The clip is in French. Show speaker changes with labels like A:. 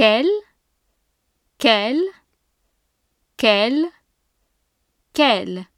A: quel, quel, quel, quel.